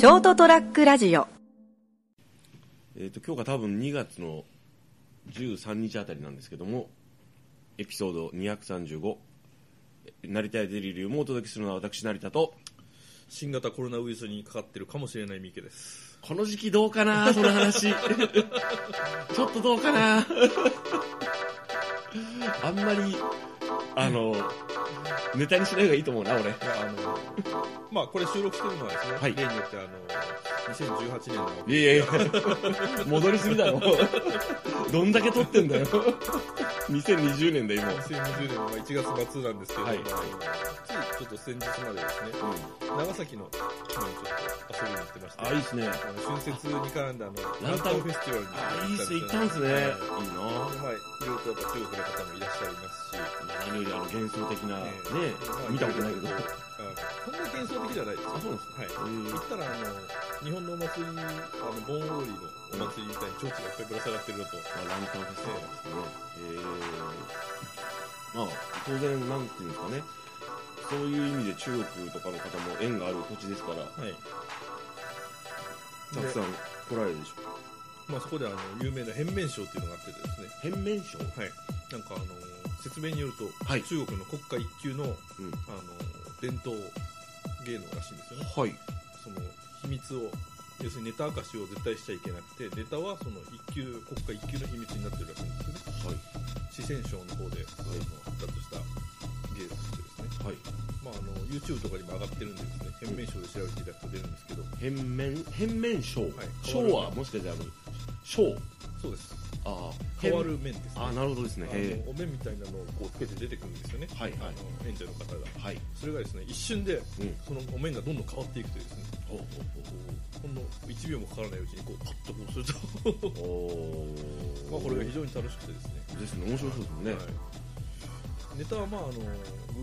ショートトラックラジオ。えー、と今日が多分2月の13日あたりなんですけどもエピソード235成田やデリリウムをお届けするのは私成田と新型コロナウイルスにかかってるかもしれない三池です。この時期どうかなその話。ちょっとどうかな。あんまりあのネタにしない方がいいと思うな俺。いやあのまあこれ収録してるのはですね、はい。例によってあの2018年のいやいや戻りすぎだろ。どんだけ撮ってんだよ。2020年だよ今。2020年のまあ1月末なんですけど、はい。まあついちょっと先日までですね長崎のちょっと遊びに行ってましてあいいっすね。あの春節に絡んだあのランタンフェスティバルにあいいっすね。行ったんすね。い。いはいな。まあ、いろいろとやっぱ中国の方もいらっしゃいますし、何よりあの幻想的なね見たことないけど。あそんな幻想的じゃないです。よあそうなんですか。はい。行ったらあの日本のお祭りあの盆踊りのお祭りみたいに蝶々がいっぱいぶら下がってるのと、まあ、ランタンフェスティバルですね。え。ー、まあ、当然、なんていうんですかね、そういう意味で中国とかの方も縁がある土地ですから、はい。たくさん来られるでしょ。まあ、そこであの有名な変面賞っていうのがあってですね、う。変面賞？はい、なんかあの説明によると、はい。中国の国家一級のあのうん。伝統芸能らしいんですよね。はい。その秘密を要するにネタ明かしを絶対しちゃいけなくてネタはその一級国家一級の秘密になってるらしいんですよね。はい。四川省の方で、あの発達した芸らしくてですねはい。まあ、あの YouTube とかにも上がってるんでですね、変面賞で調べていただくと出るんですけど、変面、変面賞。はい賞はもしかしてあの、賞そうです。ああ、変わる面ですね。ああ、なるほどですね。あへのお面みたいなのをこうつけて出てくるんですよね。はいはいあの演者の方が。え。はい。それがですね、一瞬でうん。そのお面がどんどん変わっていくというですね、ほうほほんの1秒もかからないうちにこうパッとこうすると。おー まあこれが非常に楽しくてですね。ですね。面白そうですもんね。はいネタはまああの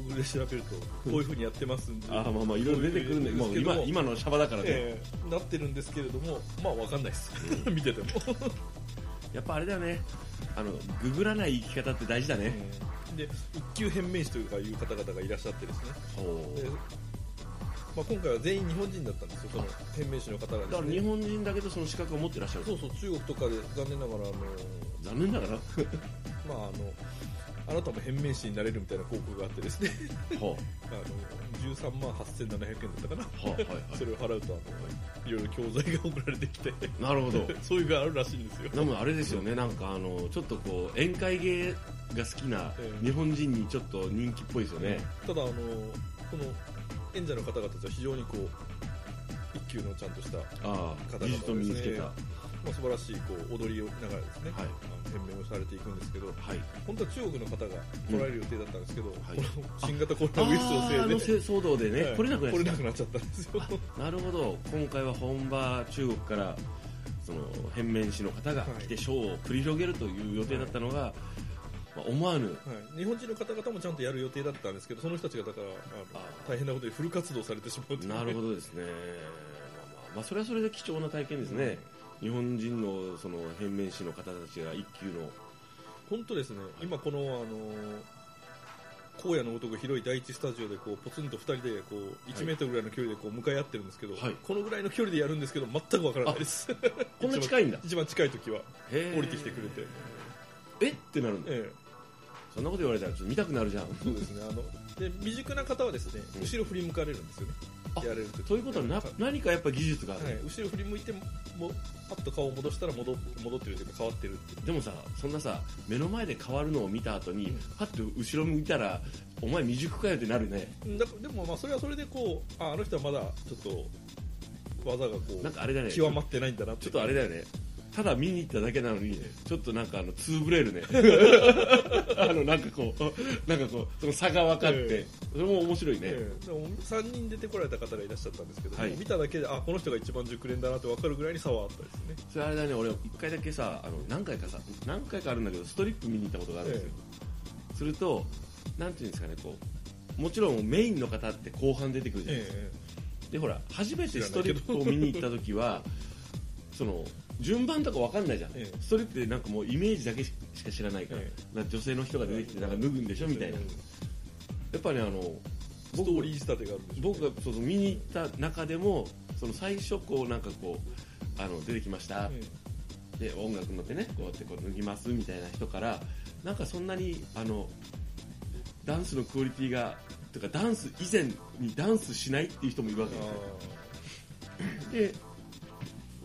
Google で調べるとこういうふうにやってますんで、ああ、まあまあ、いろいろ出てくるんで、もう今、今のシャバだからね。ええなってるんですけれども、まあわかんないです。見てても。やっぱあれだよね。あの、ググらない生き方って大事だね。で一級変面師というかいう方々がいらっしゃってですね。まあ、今回は全員日本人だったんですよ、その変面師の方がだから。日本人だけどその資格を持ってらっしゃるそうそう、中国とかで残念ながら、あの残念ながら？まあ、あの、あなたも変面師になれるみたいな広告があってですね、はあ。の13万8700円だったかな、あ、はあ、はい。それを払うとあの、いろいろ教材が送られてきて、なるほど。そういうのがあるらしいんですよ。でもあれですよね。なんかあのちょっとこう宴会芸が好きなええ。日本人にちょっと人気っぽいですよね、ただあのこの演者の方々は非常にこう一級のちゃんとした、まああ技術を身につけたはあ、素晴らしいこう踊りをながらですね、い。あの変面をされていくんですけどはい。本当は中国の方が来られる予定だったんですけど、はい。この新型コロナウイルスのせいでせ騒動でね、はい来れなくなっちゃったんですよたなるほど今回は本場中国からその変面師の方が来てショーを繰り広げるという予定だったのが、まあ、思わぬはい、日本人の方々もちゃんとやる予定だったんですけどその人たちがだからあの大変なことでフル活動されてしまうというねなるほどですねまあまあ、まあ、それはそれで貴重な体験ですね、日本人のその変面師の方たちが一級の。本当ですね、今この、あの荒野のごとく広い第一スタジオでこうポツンと2人でこう1メートルぐらいの距離でこう向かい合ってるんですけど、はい。このぐらいの距離でやるんですけど全くわからないです。こんな近いんだ。一番近い時は降りてきてくれて、え？ってなるんだ。えそんなこと言われたらちょっと見たくなるじゃん。え、そうですね。あので未熟な方はですね、うん。後ろ振り向かれるんですよね。あやれる時。そういうことはな何かやっぱ技術がある、はい、後ろ振り向いてもパッと顔を戻したら戻戻ってるというか変わってるっていう。でもさそんなさ目の前で変わるのを見た後に、うん。パッと後ろ向いたらお前未熟かよってなるね。だでもまあそれはそれでこうああの人はまだちょっと技がこうなんかあれだね。極まってないんだなって。ちょっとあれだよねただ見に行っただけなのにちょっとなんかあのツーブレールね。あのなんかこうなんかこうその差が分かって、えそれも面白いね、ええ。でも3人出てこられた方がいらっしゃったんですけど、はい。見ただけであこの人が一番熟練だなって分かるぐらいに差はあったですね。それあれだね俺一回だけさあの何回かさ何回かあるんだけどストリップ見に行ったことがあるんですよ、するとなんていうんですかねこうもちろんメインの方って後半出てくるじゃないですか、え。でほら初めてストリップを見に行った時はその順番とか分かんないじゃん、ええ。ストリップでなんかもうイメージだけしか知らないから、えなんか女性の人が出てきてなんか脱ぐんでしょみたいな、うんやっぱねあのストーリー仕立てがあるんでしょ。僕がその見に行った中でもその最初こうなんかこうあの出てきました、で音楽乗ってねこうやってこう脱ぎますみたいな人からなんかそんなにあのダンスのクオリティがとかダンス以前にダンスしないっていう人もいるわけですよ。で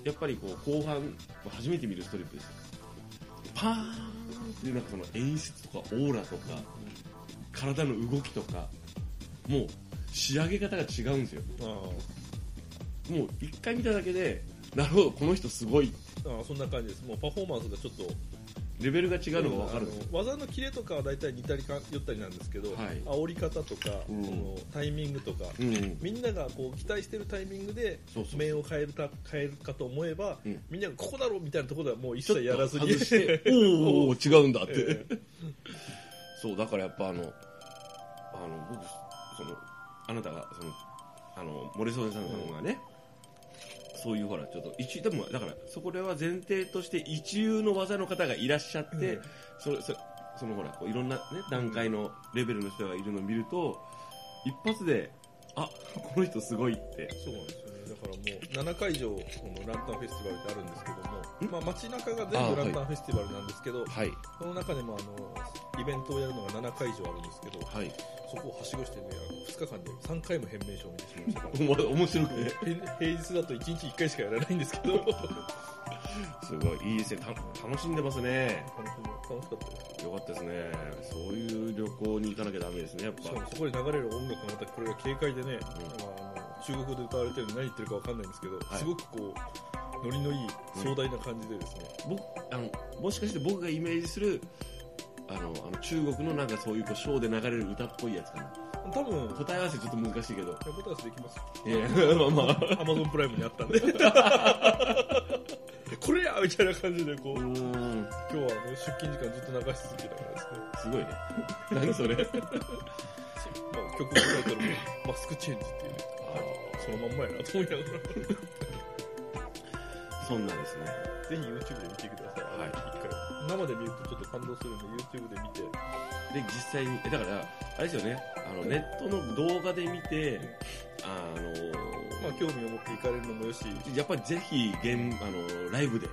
やっぱりこう後半初めて見るストリップですよパーンっていうなんかその演出とかオーラとか体の動きとかもう仕上げ方が違うんですよ。もう一回見ただけでなるほどこの人すごい。ーあーそんな感じです。もうパフォーマンスがちょっとレベルが違うのが分かるんですよあの技のキレとかは大体似たりか寄ったりなんですけど、はい。煽り方とか、うん。そのタイミングとか、うん。みんながこう期待してるタイミングで面を変えるた変えるかと思えば、うん。みんながここだろうみたいなところではもう一切やらずに外して おーおー違うんだって、えそうだからやっぱあのあの僕そのあなたがそのあの森曽根さんがね、そういうほらちょっと一でもだからそこでは前提として一流の技の方がいらっしゃって、うん。そそそのほらこういろんな、ね、段階のレベルの人がいるのを見ると一発であこの人すごいって。そうですだからもう7会場そのランタンフェスティバルってあるんですけども、まあ、街中が全部ランタンフェスティバルなんですけど、はい。その中でもあのイベントをやるのが7会場あるんですけどはい。そこをはしごしてねあの2日間で3回も変名称を見てしまいました。面白くて平平日だと1日1回しかやらないんですけど。楽 しすごいいいですね。た楽しんでますね。楽しかったです。よかったですね。そういう旅行に行かなきゃダメですねやっぱ。そこで流れる音楽がまたこれが軽快でね、まあ、あの中国語で歌われてるの何言ってるかわかんないんですけど、はい。すごくこうノリのいい壮大な感じでですね、僕あのもしかして僕がイメージするあのあの中国のなんかそういうこうショーで流れる歌っぽいやつかな。多分答え合わせちょっと難しいけど。ヤボタスできますいやまあまあ。アマゾンプライムにあったんで。これやみたいな感じでこう、う今日はあの出勤時間ずっと流し続けたからですね、すごいね。何それ。まあ、曲のタイトルも「マスクチェンジ」っていうねそのまんまやなと思いな。がらぜそんなですね。ひ YouTube で見てください、はい。一回。生で見るとちょっと感動するんで YouTube で見て。で実際にえだからあれですよね。あのネットの動画で見てあのまあ、興味を持って行かれるのもよし、うん、やっぱりぜひ現あのライブで。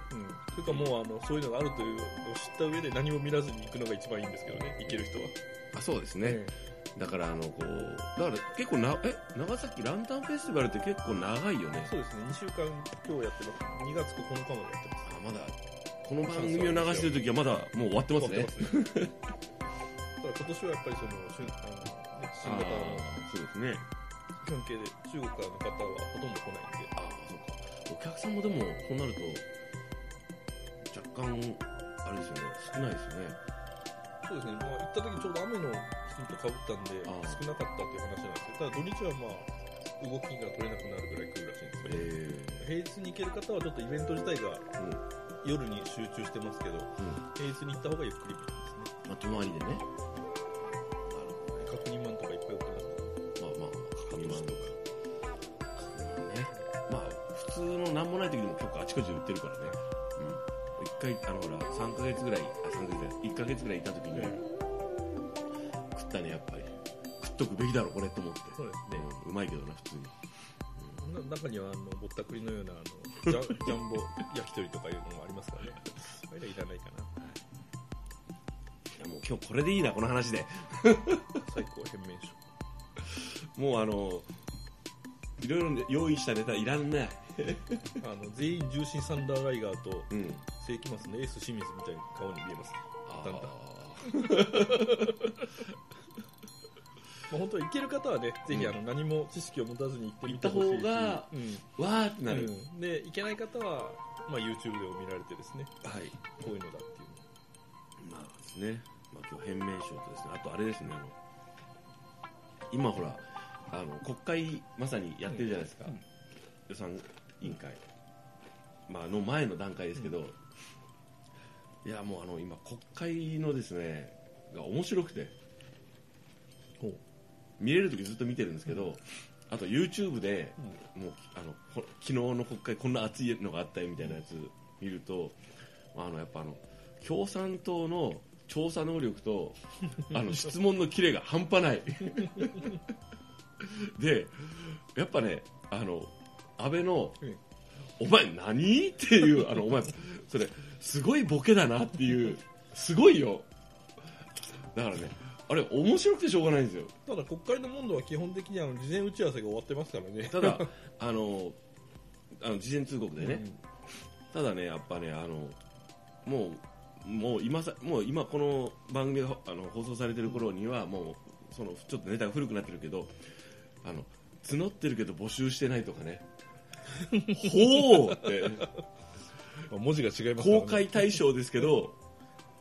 それかもうあのそういうのがあるというのを知った上で何も見らずに行くのが一番いいんですけどね行ける人は、あそうですね、だからあのこうだから結構なえ長崎ランタンフェスティバルって結構長いよね。そうですね。2週間今日やってます。2月9日までやってます。あまだ。この番組を流してる時はまだもう終わってますね。終わってますね。ただ今年はやっぱりそのしゅあの、ね、新型のあーそうですね。関係で中国からの方はほとんど来ないんで。ああそうか。お客さんもでもそうなると若干あれですよね。少ないですよね。そうですね、まあ、行った時ちょうど雨のシーンとかぶったんで少なかったっていう話なんですけどただ土日はまあ動きが取れなくなるぐらい来るらしいんですねえ。平日に行ける方はちょっとイベント自体が夜に集中してますけどうん。平日に行った方がゆっくり見れますね。まあ泊まりでね。確認マンとかいっぱい売ってますまあまあ確認マンとか。確認マンね。まあ普通のなんもない時でも結構あちこちで売ってるからね。うん。一回あのほら3ヶ月ぐらいあ3ヶ月ぐらい1ヶ月ぐらいいた時に、食ったねやっぱり。食っとくべきだろこれと思って。そうですね、うんうまいけどな普通に。な中にはあのぼったくりのようなあのジャ ジャンボ焼き鳥とかいうのもありますからね。あれはいらないかな。いやもう今日これでいいなこの話で。最高変面賞もうあのいろいろね用意したネタいらんない あの全員重心サンダーライガーとうん。世紀末のエース清水みたいな顔に見えます。だんだんまあ、本当は行ける方はね、ぜひあの何も知識を持たずに行ってみてほしいし行った方がうん。わーってなる、うん。で行けない方は、まあ、YouTube でも見られてですねはい。こういうのだっていうまあですね、まあ、今日変面賞とですねあとあれですねあの今ほらあの国会まさにやってるじゃないですか、うん。予算委員会、まあの前の段階ですけど、いやもうあの今国会のですねが面白くて。ほう見れる時ずっと見てるんですけど、あと YouTube で、もうあのこ昨日の国会こんな熱いのがあったよみたいなやつ見ると、あのやっぱあの共産党の調査能力と あの質問のキレが半端ない。でやっぱねあの安倍のうん「お前何?」っていうあの お前それすごいボケだなっていうすごいよ。だからねあれ面白くてしょうがないんですよ。ただ国会の問答は基本的にあの事前打ち合わせが終わってますからね。ただ あのあの事前通告でね、ただねやっぱねあのもうもう今さもう今この番組があの放送されてる頃にはもうそのちょっとネタが古くなってるけどあの募ってるけど募集してないとかね。ほうって。まあ文字が違いますね。公開対象ですけど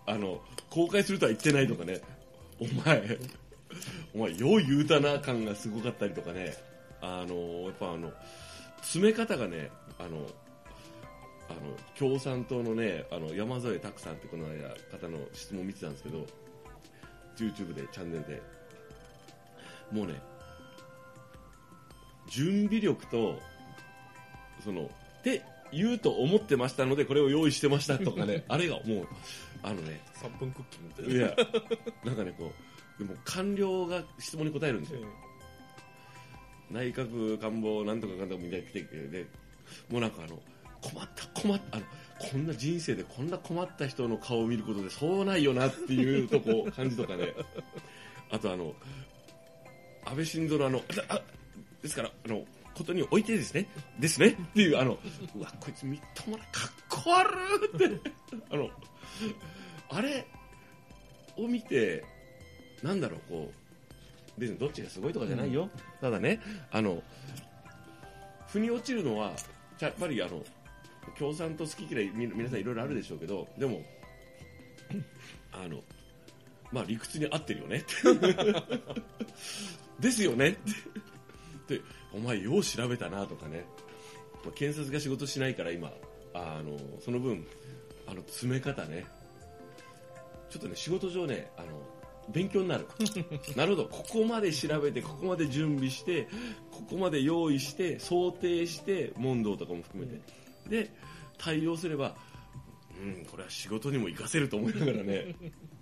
あの公開するとは言ってないとかねお前お前よう言うたな感がすごかったりとかね。あのやっぱあの詰め方がねあのあの共産党のねあの山添拓さんってこの間方の質問見てたんですけど YouTube でチャンネルで。もうね準備力とそのって言うと思ってましたのでこれを用意してましたとかねあれがもうあのね3分クッキングみたいな。いやなんかねこうでも官僚が質問に答えるんですよ。内閣官房なんとかかんとかみたいに来てくれてもうなんかあの困った困ったあのこんな人生でこんな困った人の顔を見ることでそうないよなっていうとこ感じとかね。あとあの安倍晋三のあのあですからあのことにおいてですねですねっていうあのうわこいつみっともないかっこ悪いってあのあれを見てなんだろうこう別にどっちがすごいとかじゃないよ、ただねあの腑に落ちるのはやっぱりあの共産党好き嫌いみ皆さんいろいろあるでしょうけどでもあのまあ理屈に合ってるよね。ですよね。ってでお前よう調べたなとかね、まあ検察が仕事しないから今。あのその分あの詰め方ね。ちょっとね仕事上ねあの勉強になる。なるほど。ここまで調べてここまで準備してここまで用意して想定して問答とかも含めて、で対応すればうんこれは仕事にも活かせると思いながらね。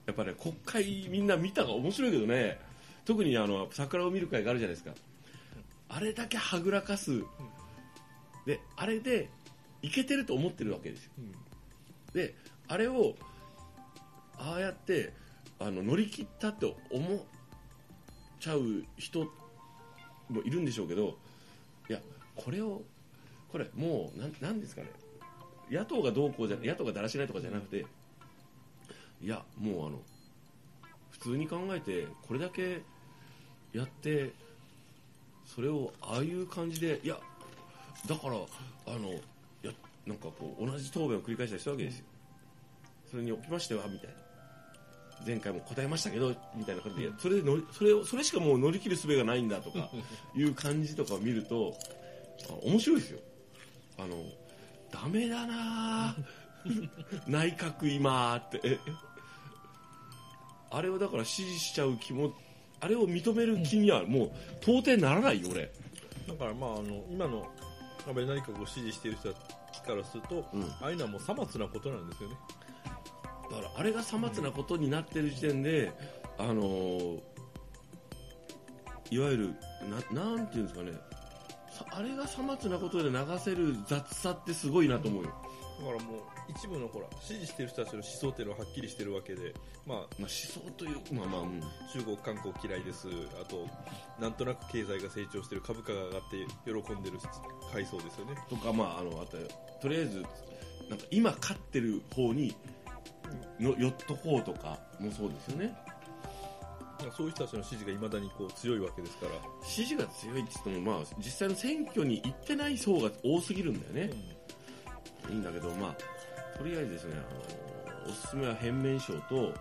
やっぱね国会みんな見たが面白いけどね。特にあの桜を見る会があるじゃないですかあれだけはぐらかす。であれでいけてると思ってるわけですよ。うん。であれをああやってあの乗り切ったって思っちゃう人もいるんでしょうけどいやこれをこれもうなんなんですかね。野党がどうこうじゃ野党がだらしないとかじゃなくていやもうあの普通に考えてこれだけやってそれをああいう感じでいやだからあのいやなんかこう同じ答弁を繰り返したりしたわけですよ。それにおきましてはみたいな。前回も答えましたけどみたいな感じでそれで乗りそれをそれしかもう乗り切る術がないんだとか いう感じとかを見るとあ面白いですよ。あのダメだなあ 内閣今って。あれをだから支持しちゃう気もあれを認める気にはもう到底ならないよ俺。だからまああの今の安倍内閣を支持している人からすると、うん。ああいうのはもうさまつなことなんですよね。だからあれがさまつなことになってる時点で、あのーいわゆるななんていうんですかね。さあれがさまつなことで流せる雑さってすごいなと思うよ、だからもう一部のほら支持している人たちの思想っていうのははっきりしてるわけでまあまあ、思想というまあまあ、うん。中国、韓国嫌いです、あと、なんとなく経済が成長してる、株価が上がって喜んでる階層ですよね。とかまああのあととりあえずなんか今勝ってる方にの寄っとこうとかもそうですよね。まあそういう人たちの支持がいまだにこう強いわけですから、支持が強いって言ってもまあ実際の選挙に行ってない層が多すぎるんだよね、いいんだけど、まあ、とりあえずですね、あのおすすめは変面賞とを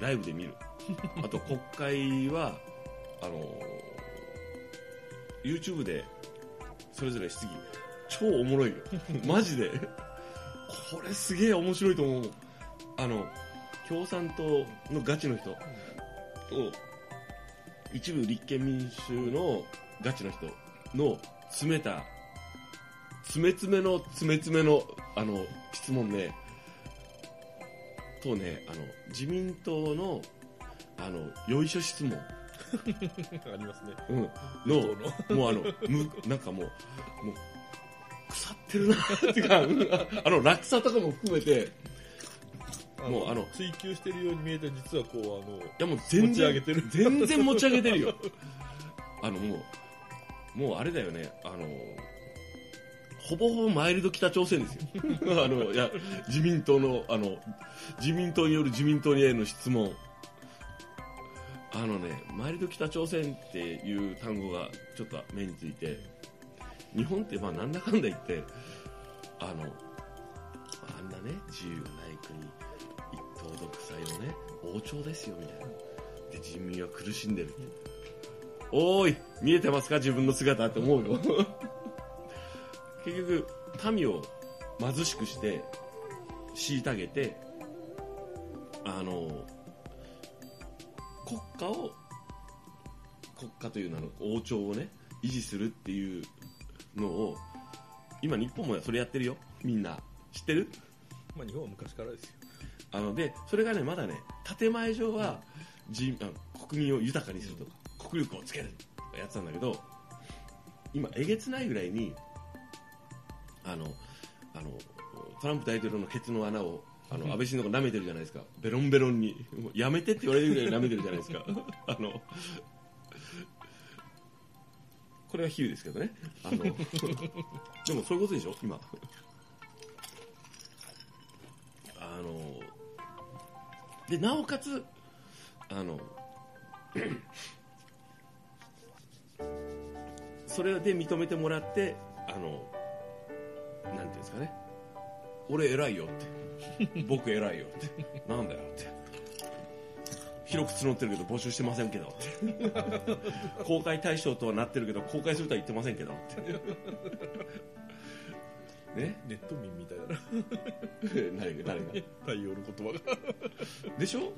ライブで見る。あと国会は、あの YouTube でそれぞれ質疑、超おもろいよ。マジで。これすげえ面白いと思う。あの、共産党のガチの人と、一部立憲民主のガチの人の詰めた詰め詰めの詰め詰めのあの質問ねとねあの自民党のあのよいしょ質問。ありますね。うん、のの。もうあのむなんかもうもう腐ってるなっていうかうん。ああの落差とかも含めてもうあの追求してるように見えて実はこうあのいやもう全持ち上げ然てる。全然持ち上げてるよ。あのもうもうあれだよね。あのほぼほぼマイルド北朝鮮ですよ。あのいや自民党のあの自民党による自民党への質問。あのねマイルド北朝鮮っていう単語がちょっと目について日本ってまあなんだかんだ言ってあのあんなね自由がない国一党独裁のね王朝ですよみたいな。で人民は苦しんでるっておーい見えてますか自分の姿って思うよ。結局民を貧しくして虐げてあの国家を国家という名の王朝をね維持するっていうのを今日本もそれやってるよ。みんな。知ってる？まあ日本は昔からですよ。あのでそれがねまだね建前上は人あ国民を豊かにするとか国力をつけるとかやってたんだけど今えげつないぐらいにあのあのトランプ大統領のケツの穴をあの安倍晋三が舐めてるじゃないですか。ベロンベロンに。もうやめてって言われるぐらい舐めてるじゃないですか。あのこれは比喩ですけどね。あのでもそういうことでしょ？今。あのでなおかつあのそれで認めてもらってあのなんていうんですかね。俺偉いよって。僕偉いよって。なんだよって。広く募ってるけど募集してませんけど公開対象とはなってるけど公開するとは言ってませんけどって。ね？ネット民みたいだな。誰が？誰が？太陽の言葉が。でしょ？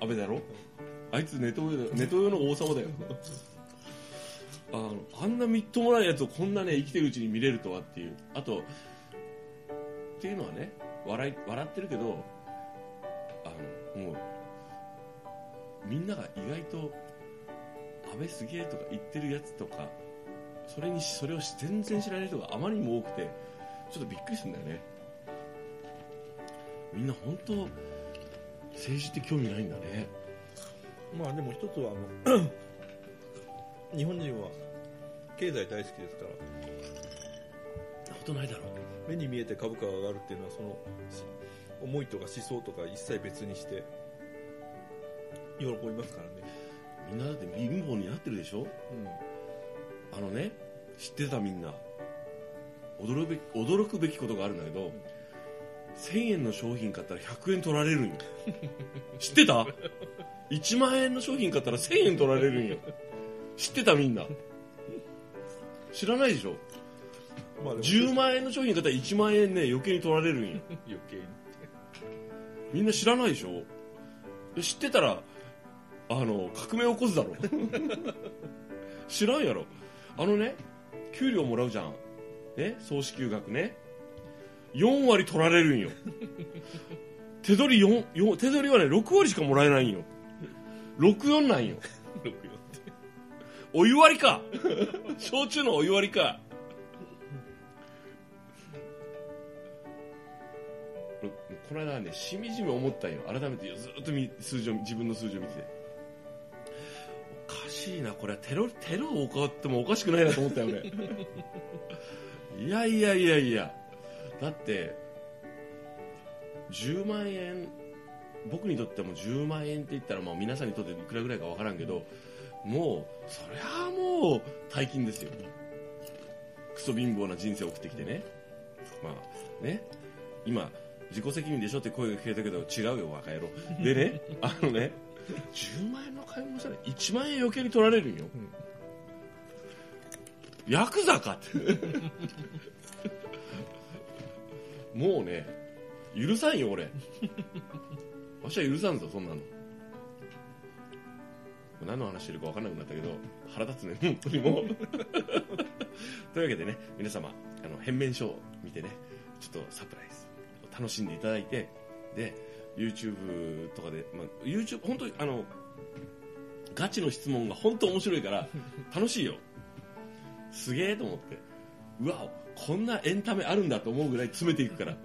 安倍だろ？あいつネトネトウヨの王様だよあのあんなみっともないやつをこんなね生きてるうちに見れるとはっていう。あとっていうのはね笑い笑ってるけどあのもうみんなが意外と安倍すげえとか言ってるやつとかそれにそれを全然知らない人があまりにも多くてちょっとびっくりするんだよね。みんな本当政治って興味ないんだね。まあでも一つはあの日本人は経済大好きですから。なことないだろ目に見えて株価が上がるっていうのはそのし思いとか思想とか一切別にして喜びますからね、みんなだって貧乏になってるでしょ。あのね知ってたみんな。驚くべき驚くべきことがあるんだけど1000円の商品買ったら100円取られるんよ。知ってた ?1 万円の商品買ったら1000円取られるんよ知ってたみんな。知らないでしょ？まあでも。10万円の商品買ったら1万円ね余計に取られるんよ。余計に。みんな知らないでしょ？で知ってたらあの革命起こすだろ。知らんやろ。あのね給料もらうじゃん。ね総支給額ね。4割取られるんよ。手取り4 4手取りはね6割しかもらえないんよ。64なんよ。64ってお湯割りか。焼酎のお湯割りか。この間ねしみじみ思ったんよ。改めてずっとみ数字を自分の数字を見てて。おかしいなこれ。はテロテロを起こってもおかしくないなと思ったよね いやいやいやいや。だって10万円僕にとっても10万円って言ったらもう皆さんにとっていくらぐらいか分からんけどもうそりゃあもう大金ですよ。クソ貧乏な人生を送ってきてね。まあね。今自己責任でしょって声が聞けたけど違うよ若野郎でね あのね10万円の買い物したら1万円余計に取られるん。よ、ヤクザかって。もうね許さんよ俺。わしは許さんぞそんなの何の話してるか分からなくなったけど腹立つね本当にもう。というわけでね皆様あの変面ショーを見てねちょっとサプライズを楽しんでいただいてで YouTube とかで、まあ、YouTube 本当にあのガチの質問が本当面白いから 楽しいよ。すげえと思って。うわこんなエンタメあるんだと思うぐらい詰めていくから。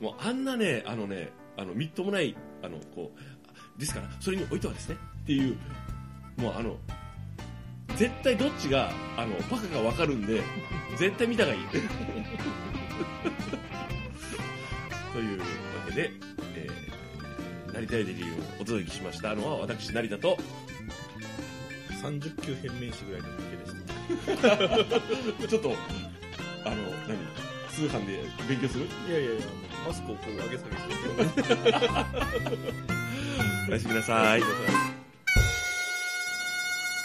もうあんなねあのねあのみっともないあのこうですからそれにおいてはですねっていうもうあの絶対どっちがあのバカか分かるんで絶対見た方がいい。というわけで、えー、成田エデリーをお届けしました。のは私成田と30級変面師ぐらいの人間でした。ちょっとあの何通販で勉強する？いやいやいやマスクをこう上げ下げして おやすみなさい。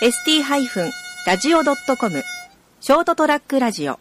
ST-radio.com ショートトラックラジオ